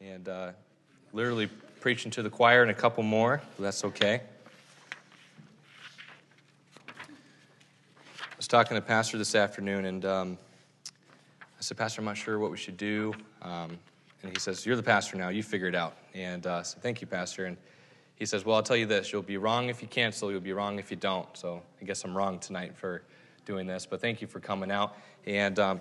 and uh, literally preaching to the choir and a couple more. That's okay. I was talking to the Pastor this afternoon, and um, I said, Pastor, I'm not sure what we should do. Um, and he says, You're the pastor now. You figure it out. And uh, I said, Thank you, Pastor. And he says, Well, I'll tell you this you'll be wrong if you cancel, you'll be wrong if you don't. So I guess I'm wrong tonight for doing this, but thank you for coming out. And um,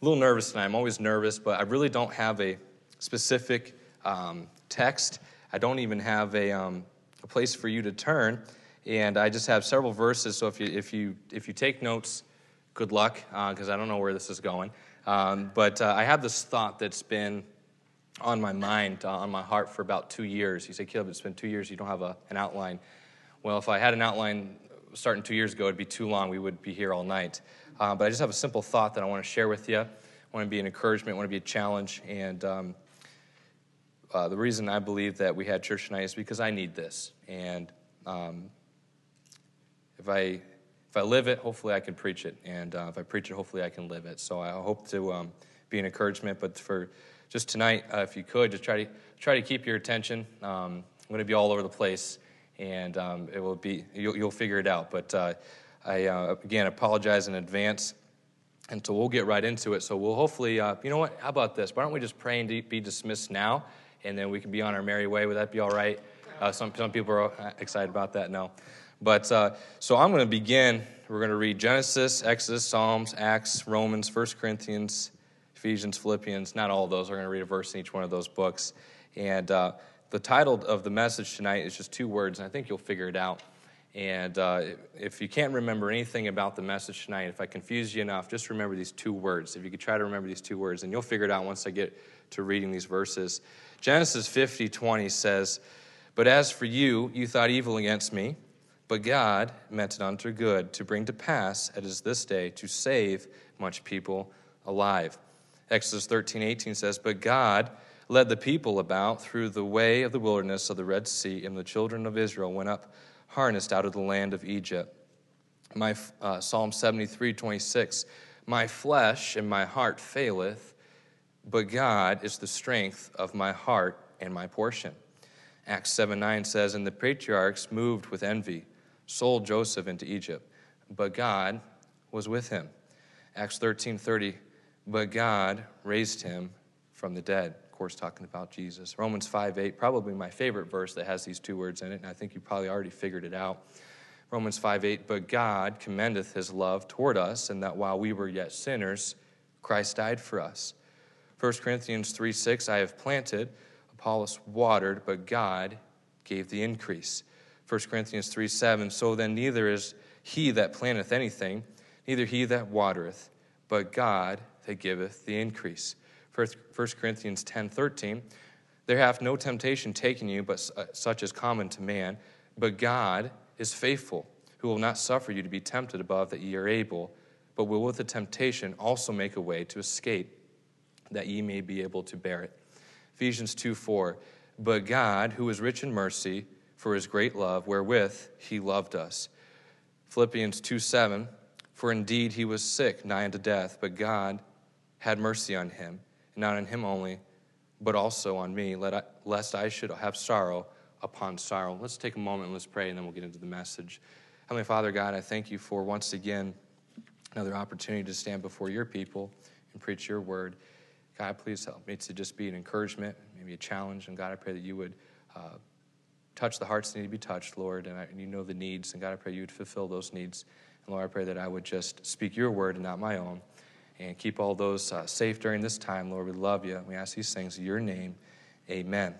a little nervous tonight. I'm always nervous, but I really don't have a specific um, text. I don't even have a, um, a place for you to turn. And I just have several verses. So if you, if you, if you take notes, good luck, because uh, I don't know where this is going. Um, but uh, I have this thought that's been on my mind, uh, on my heart for about two years. You say, Caleb, it's been two years, you don't have a, an outline. Well, if I had an outline starting two years ago, it'd be too long. We would be here all night. Uh, but I just have a simple thought that I want to share with you. I want to be an encouragement, I want to be a challenge. And um, uh, the reason I believe that we had church tonight is because I need this. And um, if I if I live it, hopefully I can preach it. And uh, if I preach it, hopefully I can live it. So I hope to um, be an encouragement. But for just tonight, uh, if you could, just try to try to keep your attention. Um, I'm going to be all over the place, and um, it will be you'll, you'll, figure it out. But uh, I uh, again apologize in advance, and so we'll get right into it. So we'll hopefully, uh, you know what? How about this? Why don't we just pray and be dismissed now, and then we can be on our merry way? Would that be all right? Uh, some some people are uh, excited about that. No, but so I'm going to begin. We're going to read Genesis, Exodus, Psalms, Acts, Romans, First Corinthians. Ephesians, Philippians, not all of those. We're going to read a verse in each one of those books. And uh, the title of the message tonight is just two words, and I think you'll figure it out. And uh, if you can't remember anything about the message tonight, if I confuse you enough, just remember these two words. If you could try to remember these two words, and you'll figure it out once I get to reading these verses. Genesis 50 20 says, But as for you, you thought evil against me, but God meant it unto good to bring to pass, as this day, to save much people alive. Exodus 13, 18 says, But God led the people about through the way of the wilderness of the Red Sea, and the children of Israel went up harnessed out of the land of Egypt. My uh, Psalm 73, 26, My flesh and my heart faileth, but God is the strength of my heart and my portion. Acts 7, 9 says, And the patriarchs moved with envy, sold Joseph into Egypt, but God was with him. Acts 13, 30, but God raised him from the dead. Of course, talking about Jesus. Romans 5 8, probably my favorite verse that has these two words in it, and I think you probably already figured it out. Romans 5 8, but God commendeth his love toward us, and that while we were yet sinners, Christ died for us. 1 Corinthians 3 6, I have planted, Apollos watered, but God gave the increase. 1 Corinthians 3 7, so then neither is he that planteth anything, neither he that watereth, but God that giveth the increase. 1 Corinthians 10 13, there hath no temptation taken you, but uh, such as common to man. But God is faithful, who will not suffer you to be tempted above that ye are able, but will with the temptation also make a way to escape, that ye may be able to bear it. Ephesians 2 4, but God, who is rich in mercy, for his great love, wherewith he loved us. Philippians 2 7, for indeed he was sick, nigh unto death, but God had mercy on him, and not on him only, but also on me, lest I should have sorrow upon sorrow. Let's take a moment and let's pray, and then we'll get into the message. Heavenly Father, God, I thank you for once again another opportunity to stand before your people and preach your word. God, please help me to just be an encouragement, maybe a challenge. And God, I pray that you would uh, touch the hearts that need to be touched, Lord, and, I, and you know the needs. And God, I pray you would fulfill those needs. And Lord, I pray that I would just speak your word and not my own and keep all those uh, safe during this time. Lord, we love you. We ask these things in your name. Amen.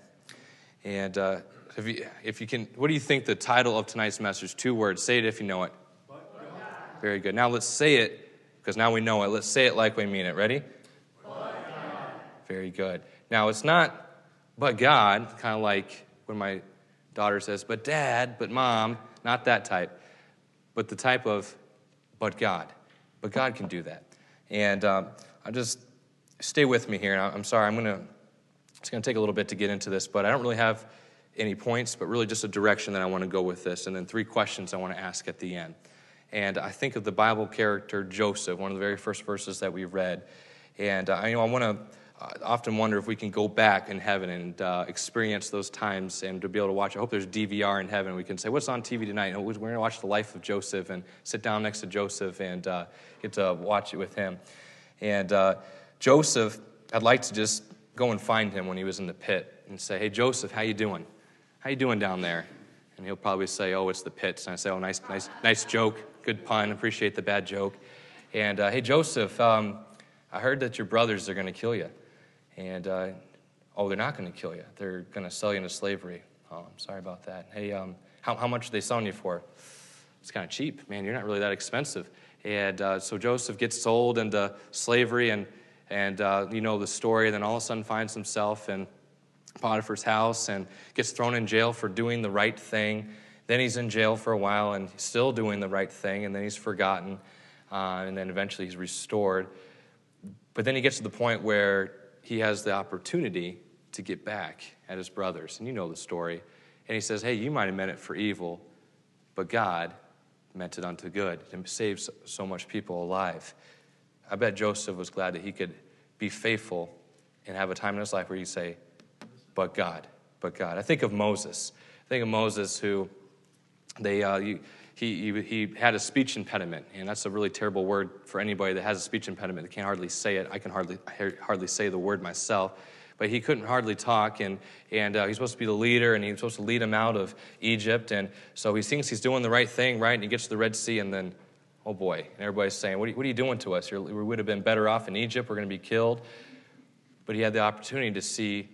And uh, if, you, if you can, what do you think the title of tonight's message? Two words. Say it if you know it. Very good. Now let's say it, because now we know it. Let's say it like we mean it. Ready? Very good. Now it's not but God, kind of like when my daughter says, but dad, but mom, not that type, but the type of but God. But God can do that. And um, I just stay with me here. I'm sorry, I'm going to, it's going to take a little bit to get into this, but I don't really have any points, but really just a direction that I want to go with this. And then three questions I want to ask at the end. And I think of the Bible character Joseph, one of the very first verses that we read. And uh, you know, I want to I often wonder if we can go back in heaven and uh, experience those times and to be able to watch. I hope there's DVR in heaven. We can say, What's on TV tonight? And we're going to watch the life of Joseph and sit down next to Joseph and uh, get to watch it with him. And uh, Joseph, I'd like to just go and find him when he was in the pit and say, Hey, Joseph, how you doing? How you doing down there? And he'll probably say, Oh, it's the pits. And I say, Oh, nice, nice, nice joke. Good pun. Appreciate the bad joke. And uh, hey, Joseph, um, I heard that your brothers are going to kill you. And, uh, oh, they're not going to kill you. They're going to sell you into slavery. Oh, I'm sorry about that. Hey, um, how, how much are they selling you for? It's kind of cheap. Man, you're not really that expensive. And uh, so Joseph gets sold into slavery, and, and uh, you know the story. Then all of a sudden finds himself in Potiphar's house and gets thrown in jail for doing the right thing. Then he's in jail for a while and still doing the right thing, and then he's forgotten. Uh, and then eventually he's restored. But then he gets to the point where he has the opportunity to get back at his brothers. And you know the story. And he says, Hey, you might have meant it for evil, but God meant it unto good and saved so much people alive. I bet Joseph was glad that he could be faithful and have a time in his life where you say, But God, but God. I think of Moses. I think of Moses who they, uh, he, he, he had a speech impediment, and that's a really terrible word for anybody that has a speech impediment. They can't hardly say it. I can hardly, hardly say the word myself. But he couldn't hardly talk, and, and uh, he's supposed to be the leader, and he's supposed to lead him out of Egypt. And so he thinks he's doing the right thing, right? And he gets to the Red Sea, and then, oh boy, and everybody's saying, What are you, what are you doing to us? You're, we would have been better off in Egypt. We're going to be killed. But he had the opportunity to see,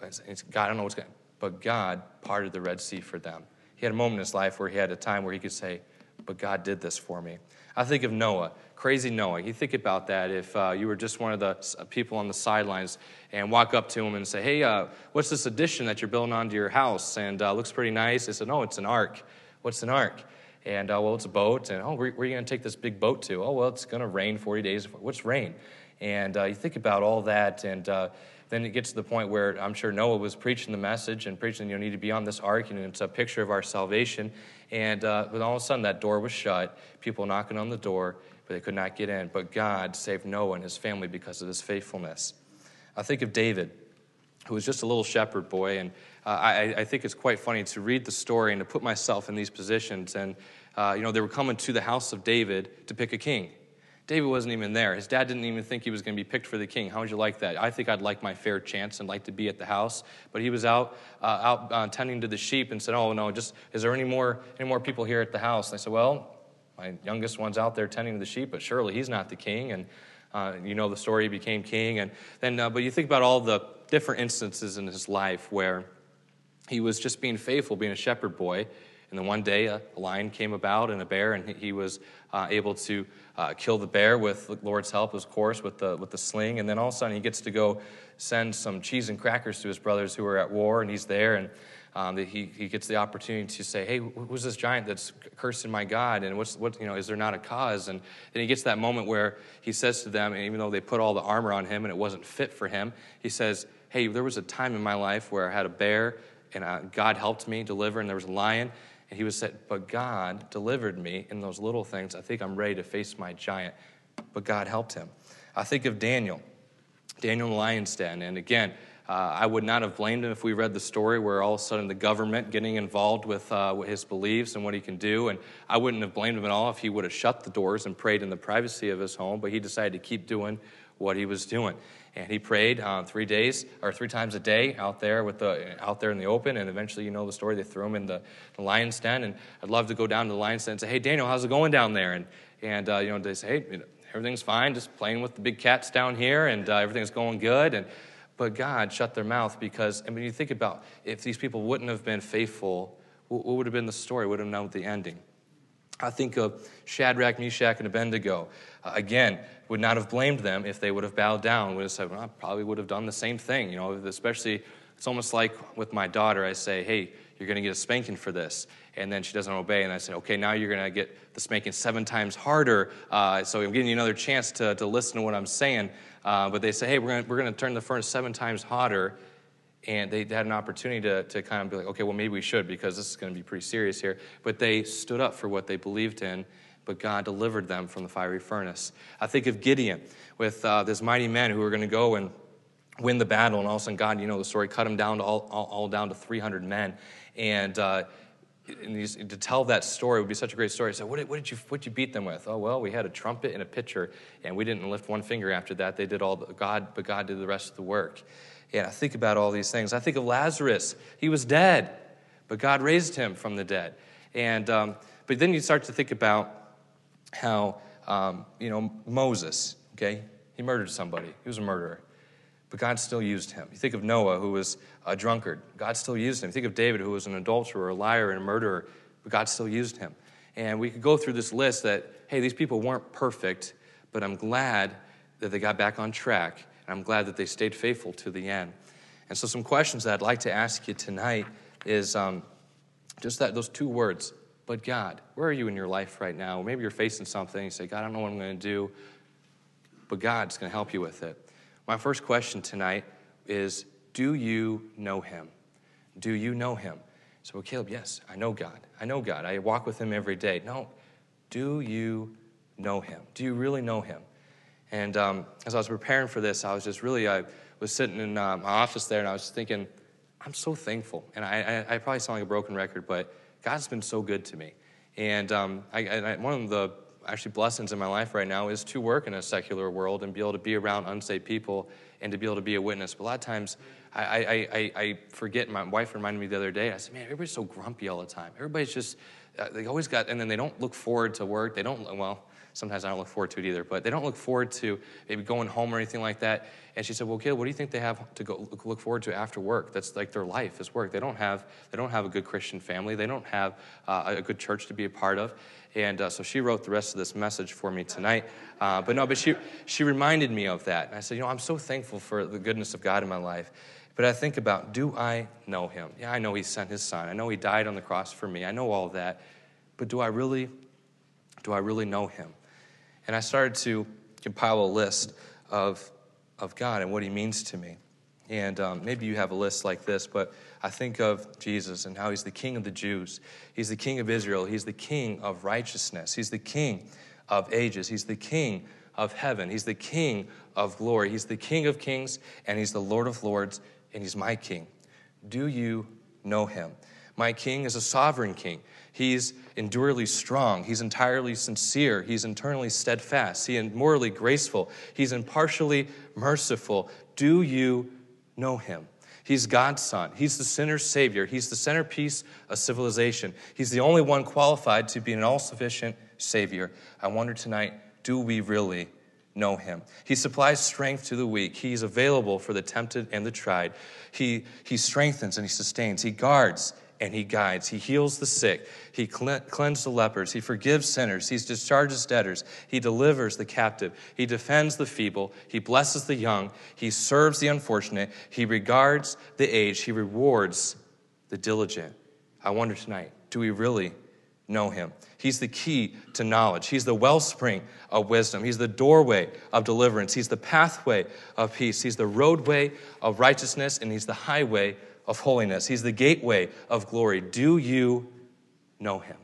God, I don't know what's going but God parted the Red Sea for them. He had a moment in his life where he had a time where he could say, But God did this for me. I think of Noah, crazy Noah. You think about that if uh, you were just one of the uh, people on the sidelines and walk up to him and say, Hey, uh, what's this addition that you're building onto your house? And uh, looks pretty nice. They said, No, it's an ark. What's an ark? And, uh, well, it's a boat. And, oh, where, where are you going to take this big boat to? Oh, well, it's going to rain 40 days. What's rain? And uh, you think about all that, and then it gets to the point where I'm sure Noah was preaching the message and preaching, you need to be on this ark, and it's a picture of our salvation. And uh, but all of a sudden, that door was shut. People knocking on the door, but they could not get in. But God saved Noah and his family because of his faithfulness. I think of David, who was just a little shepherd boy, and uh, I, I, think it's quite funny to read the story and to put myself in these positions. And uh, you know, they were coming to the house of David to pick a king. David wasn't even there. His dad didn't even think he was going to be picked for the king. How would you like that? I think I'd like my fair chance and like to be at the house. But he was out uh, out uh, tending to the sheep and said, "Oh no, just is there any more any more people here at the house?" And I said, "Well, my youngest one's out there tending to the sheep, but surely he's not the king." And uh, you know the story; he became king. And then, uh, but you think about all the different instances in his life where he was just being faithful, being a shepherd boy. And then one day, a lion came about and a bear, and he was uh, able to uh, kill the bear with the Lord's help, of course, with the, with the sling. And then all of a sudden, he gets to go send some cheese and crackers to his brothers who are at war, and he's there. And um, he, he gets the opportunity to say, Hey, who's this giant that's cursing my God? And what's, what, you know, is there not a cause? And then he gets that moment where he says to them, and even though they put all the armor on him and it wasn't fit for him, he says, Hey, there was a time in my life where I had a bear and uh, God helped me deliver, and there was a lion. He was said, But God delivered me in those little things. I think I'm ready to face my giant. But God helped him. I think of Daniel, Daniel in the lion's den. And again, uh, I would not have blamed him if we read the story where all of a sudden the government getting involved with, uh, with his beliefs and what he can do. And I wouldn't have blamed him at all if he would have shut the doors and prayed in the privacy of his home. But he decided to keep doing what he was doing. And he prayed uh, three days or three times a day out there with the out there in the open. And eventually you know the story they threw him in the, the lion's den. And i'd love to go down to the lion's den and say hey daniel how's it going down there? And and uh, you know they say hey everything's fine. Just playing with the big cats down here and uh, everything's going good. And but god shut their mouth because i mean you think about if these people wouldn't have been faithful what, what would have been the story? Would have known the ending I think of Shadrach, Meshach, and Abednego. Uh, again, would not have blamed them if they would have bowed down. Would have said, well, I probably would have done the same thing. You know, especially, it's almost like with my daughter, I say, hey, you're going to get a spanking for this. And then she doesn't obey. And I say, okay, now you're going to get the spanking seven times harder. Uh, so I'm giving you another chance to, to listen to what I'm saying. Uh, but they say, hey, we're going we're to turn the furnace seven times hotter and they had an opportunity to, to kind of be like, okay, well, maybe we should because this is going to be pretty serious here. But they stood up for what they believed in, but God delivered them from the fiery furnace. I think of Gideon with uh, this mighty men who were going to go and win the battle, and all of a sudden, God, you know the story, cut him down to all, all, all down to 300 men. And, uh, and these, to tell that story would be such a great story. So, what did, what did you what did you beat them with? Oh well, we had a trumpet and a pitcher, and we didn't lift one finger after that. They did all the, God, but God did the rest of the work. And I think about all these things. I think of Lazarus. He was dead, but God raised him from the dead. And um, but then you start to think about how um, you know Moses. Okay, he murdered somebody. He was a murderer but God still used him. You think of Noah, who was a drunkard. God still used him. You think of David, who was an adulterer, a liar, and a murderer, but God still used him. And we could go through this list that, hey, these people weren't perfect, but I'm glad that they got back on track. I'm glad that they stayed faithful to the end. And so, some questions that I'd like to ask you tonight is um, just that those two words, but God. Where are you in your life right now? Maybe you're facing something. You say, God, I don't know what I'm going to do, but God's going to help you with it. My first question tonight is Do you know him? Do you know him? So, well, Caleb, yes, I know God. I know God. I walk with him every day. No, do you know him? Do you really know him? And um, as I was preparing for this, I was just really, I was sitting in uh, my office there and I was thinking, I'm so thankful. And I, I, I, probably sound like a broken record, but God's been so good to me. And um, I, I, one of the actually blessings in my life right now is to work in a secular world and be able to be around unsaved people and to be able to be a witness. But a lot of times I, I, I, I forget, my wife reminded me the other day, I said, man, everybody's so grumpy all the time. Everybody's just, uh, they always got, and then they don't look forward to work. They don't, well, sometimes I don't look forward to it either, but they don't look forward to maybe going home or anything like that. And she said, "Well, kid, what do you think they have to go look forward to after work? That's like their life is work. They don't have they don't have a good Christian family. They don't have uh, a good church to be a part of." And uh, so she wrote the rest of this message for me tonight. Uh, but no, but she, she reminded me of that. And I said, you know, I'm so thankful for the goodness of God in my life. But I think about, do I know him? Yeah, I know he sent his son. I know he died on the cross for me. I know all that. But do I really, do I really know him? And I started to compile a list of, of God and what he means to me. And um, maybe you have a list like this, but I think of Jesus and how he's the king of the Jews. He's the king of Israel. He's the king of righteousness. He's the king of ages. He's the king of heaven. He's the king of glory. He's the king of kings and he's the Lord of lords and he's my king. Do you know him? My king is a sovereign king. He's endurably strong. He's entirely sincere. He's internally steadfast. He's morally graceful. He's impartially merciful. Do you know him? He's God's son. He's the sinner's savior. He's the centerpiece of civilization. He's the only one qualified to be an all sufficient savior. I wonder tonight do we really know him? He supplies strength to the weak. He's available for the tempted and the tried. He, he strengthens and he sustains. He guards and he guides. He heals the sick. He cleanses the lepers. He forgives sinners. He discharges debtors. He delivers the captive. He defends the feeble. He blesses the young. He serves the unfortunate. He regards the aged. He rewards the diligent. I wonder tonight do we really know him? He's the key to knowledge. He's the wellspring of wisdom. He's the doorway of deliverance. He's the pathway of peace. He's the roadway of righteousness, and He's the highway of holiness. He's the gateway of glory. Do you know him?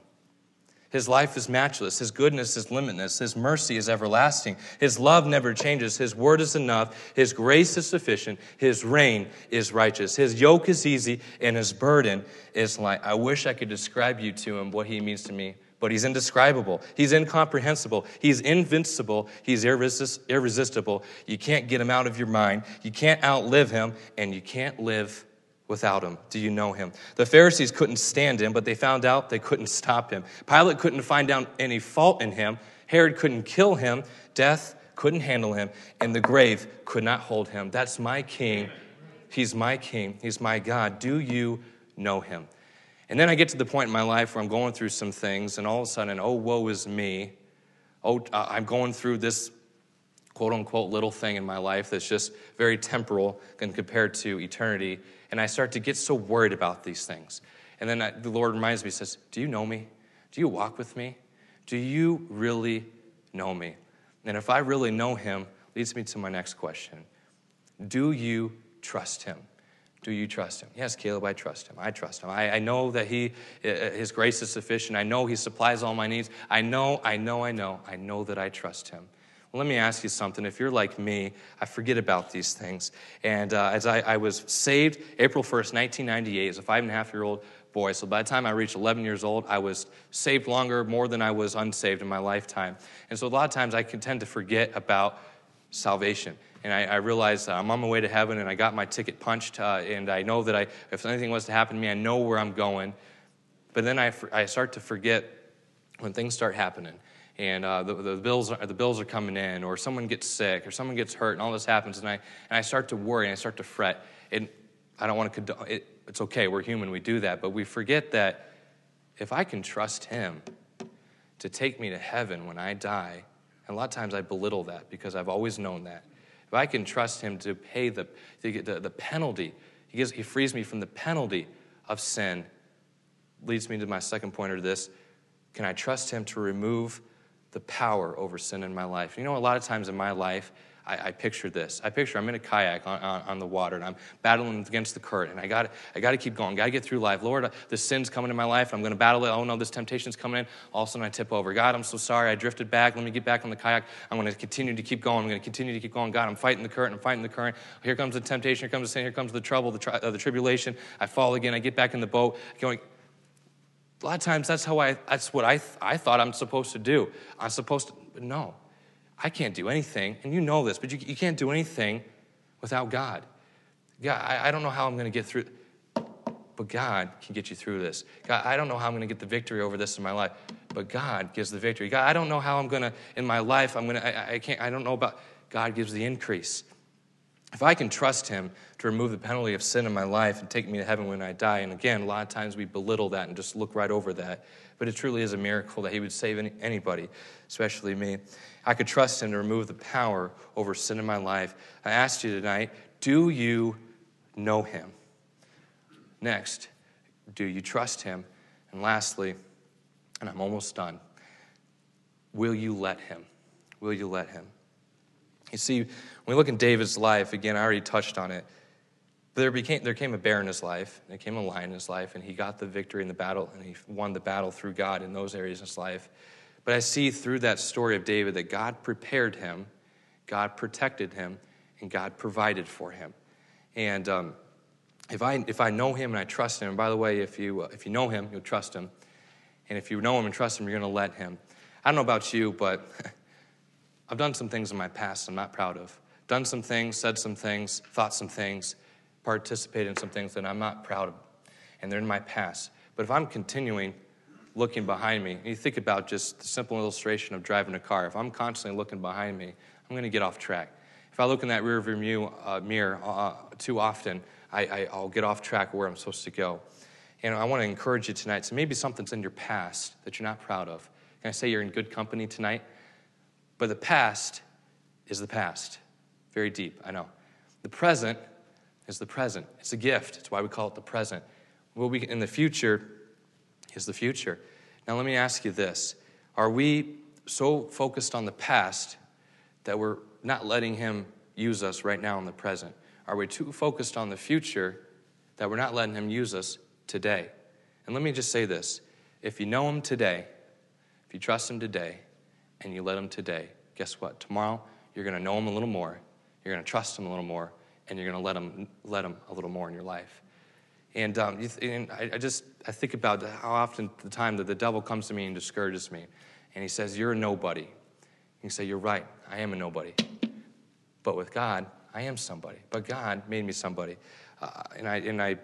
His life is matchless. His goodness is limitless. His mercy is everlasting. His love never changes. His word is enough. His grace is sufficient. His reign is righteous. His yoke is easy and his burden is light. I wish I could describe you to him what he means to me, but he's indescribable. He's incomprehensible. He's invincible. He's irresist- irresistible. You can't get him out of your mind. You can't outlive him, and you can't live without him? Do you know him? The Pharisees couldn't stand him, but they found out they couldn't stop him. Pilate couldn't find out any fault in him. Herod couldn't kill him. Death couldn't handle him. And the grave could not hold him. That's my king. He's my king. He's my God. Do you know him? And then I get to the point in my life where I'm going through some things, and all of a sudden, oh, woe is me. Oh, uh, I'm going through this quote unquote little thing in my life that's just very temporal and compared to eternity. And I start to get so worried about these things. And then I, the Lord reminds me, He says, Do you know me? Do you walk with me? Do you really know me? And if I really know him, leads me to my next question Do you trust him? Do you trust him? Yes, Caleb, I trust him. I trust him. I, I know that he, uh, uh, his grace is sufficient. I know he supplies all my needs. I know, I know, I know, I know that I trust him. Let me ask you something. If you're like me, I forget about these things. And uh, as I, I, was saved April 1st, 1998, as a five and a half year old boy, so by the time I reached 11 years old, I was saved longer, more than I was unsaved in my lifetime. And so a lot of times I can tend to forget about salvation. And I, I realized I'm on my way to heaven and I got my ticket punched. Uh, and I know that I, if anything was to happen to me, I know where I'm going. But then I, I start to forget when things start happening and uh, the, the, bills are, the bills are coming in, or someone gets sick, or someone gets hurt, and all this happens, and I, and I start to worry, and I start to fret. And I don't want to condone it. It's okay, we're human, we do that, but we forget that if I can trust Him to take me to heaven when I die, and a lot of times I belittle that because I've always known that. If I can trust Him to pay the, the, the penalty, he, gives, he frees me from the penalty of sin, leads me to my second pointer to this. Can I trust Him to remove the power over sin in my life. You know, a lot of times in my life, I, I picture this. I picture I'm in a kayak on, on, on, the water and I'm battling against the current and I got I got to keep going. Got to get through life. Lord, the sin's coming in my life. I'm going to battle it. Oh no, this temptation's coming in. All of a sudden I tip over. God, I'm so sorry. I drifted back. Let me get back on the kayak. I'm going to continue to keep going. I'm going to continue to keep going. God, I'm fighting the current. I'm fighting the current. Here comes the temptation. Here comes the sin. Here comes the trouble, the, tri- uh, the tribulation. I fall again. I get back in the boat. I going, a lot of times that's how I, that's what I, I thought I'm supposed to do. I'm supposed to, no, I can't do anything. And you know this, but you, you can't do anything without God. God, I, I don't know how I'm going to get through, but God can get you through this. God, I don't know how I'm going to get the victory over this in my life, but God gives the victory. God, I don't know how I'm going to, in my life, I'm going to, I, I can't, I don't know about, God gives the increase. If I can trust Him to remove the penalty of sin in my life and take me to heaven when I die, and again, a lot of times we belittle that and just look right over that, but it truly is a miracle that He would save any, anybody, especially me. I could trust Him to remove the power over sin in my life. I asked you tonight, do you know Him? Next, do you trust Him? And lastly, and I'm almost done, will you let Him? Will you let Him? You see, when we look in David's life, again, I already touched on it. There, became, there came a bear in his life, there came a lion in his life, and he got the victory in the battle, and he won the battle through God in those areas in his life. But I see through that story of David that God prepared him, God protected him, and God provided for him. And um, if, I, if I know him and I trust him, and by the way, if you, uh, if you know him, you'll trust him. And if you know him and trust him, you're going to let him. I don't know about you, but I've done some things in my past I'm not proud of. Done some things, said some things, thought some things, participated in some things that I'm not proud of. And they're in my past. But if I'm continuing looking behind me, and you think about just the simple illustration of driving a car. If I'm constantly looking behind me, I'm going to get off track. If I look in that rear view uh, mirror uh, too often, I, will get off track where I'm supposed to go. And I want to encourage you tonight. So maybe something's in your past that you're not proud of. Can I say you're in good company tonight? But the past is the past. Very deep, I know. The present is the present. It's a gift. It's why we call it the present. Will be in the future is the future. Now let me ask you this. Are we so focused on the past that we're not letting him use us right now in the present? Are we too focused on the future that we're not letting him use us today? And let me just say this. If you know him today, if you trust him today, and you let him today, guess what? Tomorrow, you're going to know him a little more, you're going to trust him a little more, and you're going to let him, let him a little more in your life. And, um, and I, I, just I think about how often the time that the devil comes to me and discourages me, and he says, "You're a nobody." You say, "You're right. I am a nobody." But with God, I am somebody. But God made me somebody, uh, and I and I,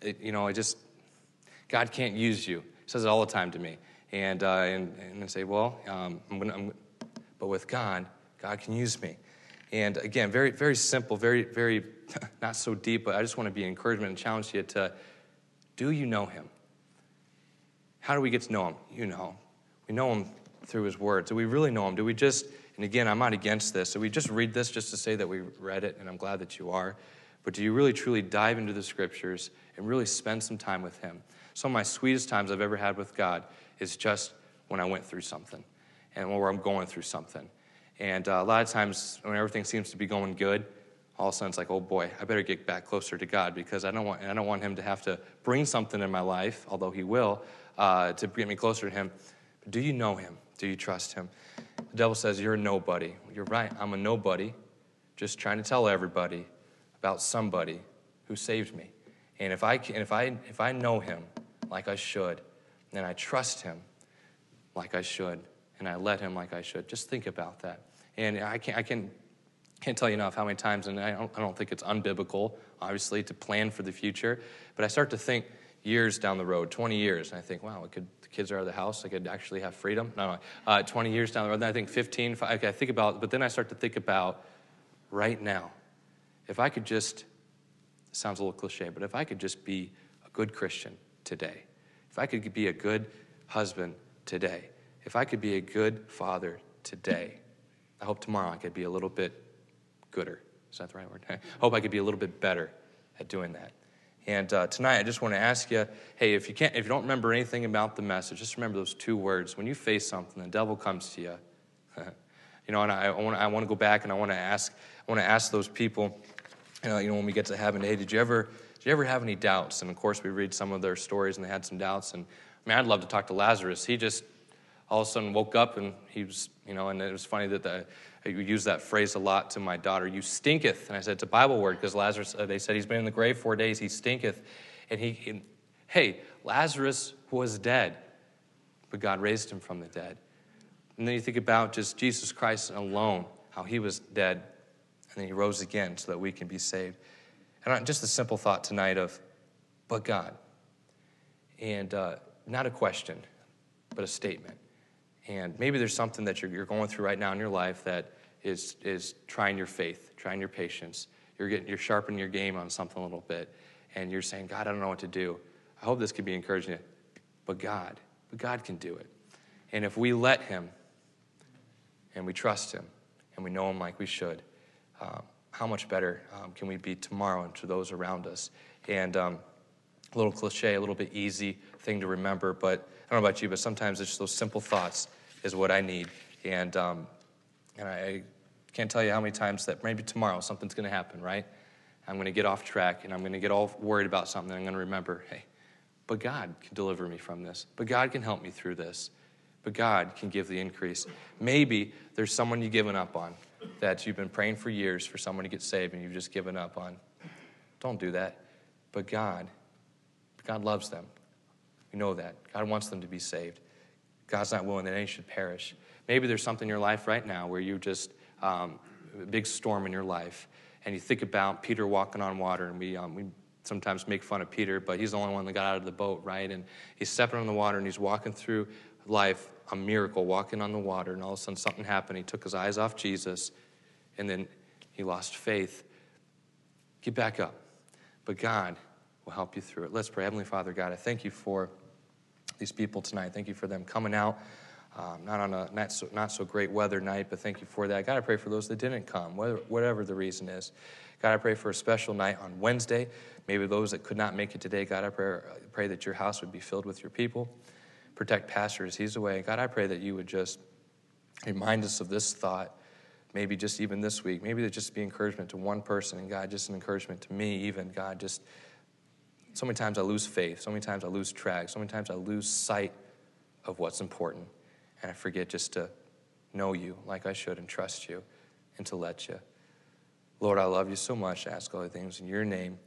it, you know, I just God can't use you. He says it all the time to me and, uh, and, and say, well, um, I'm gonna, I'm, but with God, God can use me. And again, very, very simple, very, very not so deep, but I just want to be an encouragement and challenge you to do you know Him? How do we get to know Him? You know. We know Him through His Word. Do we really know Him? Do we just, and again, I'm not against this, so we just read this just to say that we read it, and I'm glad that you are. But do you really truly dive into the scriptures and really spend some time with Him? Some of my sweetest times I've ever had with God is just when I went through something and where I'm going through something. And uh, a lot of times when everything seems to be going good, all of a sudden it's like, oh boy, I better get back closer to God because I don't want, I don't want Him to have to bring something in my life, although He will, uh, to get me closer to Him. But do you know Him? Do you trust Him? the devil says, You're nobody. You're right, I'm a nobody, just trying to tell everybody about somebody who saved me. And if I, can, if I, if I know him like I should, and I trust him like I should, and I let him like I should, just think about that. And I can't, I can, can't tell you enough how many times, and I don't, I don't think it's unbiblical, obviously, to plan for the future, but I start to think years down the road, 20 years, and I think, wow, could, the kids are out of the house, I could actually have freedom. No, no, uh, 20 years down the road, then I think 15, okay, I think about, but then I start to think about right now. If I could just, sounds a little cliche, but if I could just be a good Christian today, if I could be a good husband today, if I could be a good father today, I hope tomorrow I could be a little bit gooder. Is that the right word? I hope I could be a little bit better at doing that. And uh, tonight, I just want to ask you, hey, if you can't, if you don't remember anything about the message, just remember those two words. When you face something, the devil comes to you. you know, and I, want, I want to go back and I want to ask, I want to ask those people, you know, you know, when we get to heaven, hey, did you ever, did you ever have any doubts? And of course, we read some of their stories, and they had some doubts. And I mean, I'd love to talk to Lazarus. He just all of a sudden woke up, and he was, you know, and it was funny that I use that phrase a lot to my daughter. You stinketh, and I said it's a Bible word because Lazarus. Uh, they said he's been in the grave four days. He stinketh, and he, hey, Lazarus was dead, but God raised him from the dead. And then you think about just Jesus Christ alone, how he was dead, and then he rose again so that we can be saved. And just a simple thought tonight of, but God. And uh, not a question, but a statement. And maybe there's something that you're, you're going through right now in your life that is, is trying your faith, trying your patience. You're, getting, you're sharpening your game on something a little bit, and you're saying, God, I don't know what to do. I hope this could be encouraging. But God, but God can do it. And if we let Him and we trust Him and we know Him like we should, um, how much better um, can we be tomorrow and to those around us? And um, a little cliche, a little bit easy thing to remember, but I don't know about you, but sometimes it's just those simple thoughts is what I need. And, um, and I can't tell you how many times that maybe tomorrow something's going to happen, right? I'm going to get off track and I'm going to get all worried about something. I'm going to remember, hey, but God can deliver me from this. But God can help me through this. But God can give the increase. Maybe there's someone you've given up on that you've been praying for years for someone to get saved and you've just given up on. Don't do that. But God, God loves them. We know that. God wants them to be saved. God's not willing that any should perish. Maybe there's something in your life right now where you just, um, a big storm in your life, and you think about Peter walking on water, and we, um, we sometimes make fun of Peter, but he's the only one that got out of the boat, right? And he's stepping on the water and he's walking through life, a miracle, walking on the water, and all of a sudden something happened. He took his eyes off Jesus, and then he lost faith. Get back up. But God will help you through it. Let's pray. Heavenly Father, God, I thank you for these people tonight. Thank you for them coming out, um, not on a not so, not so great weather night, but thank you for that. God, I pray for those that didn't come, whatever the reason is. God, I pray for a special night on Wednesday. Maybe those that could not make it today, God, I pray, pray that your house would be filled with your people. Protect pastors. as he's away. God, I pray that you would just remind us of this thought, maybe just even this week. Maybe that just be encouragement to one person, and God, just an encouragement to me, even. God, just so many times I lose faith. So many times I lose track. So many times I lose sight of what's important. And I forget just to know you like I should and trust you and to let you. Lord, I love you so much. I ask all the things in your name.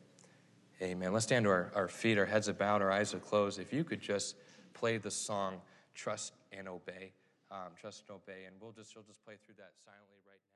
Amen. Let's stand to our, our feet, our heads are bowed, our eyes are closed. If you could just play the song Trust and Obey. Um, trust and Obey. And we'll just, you'll just play through that silently right now.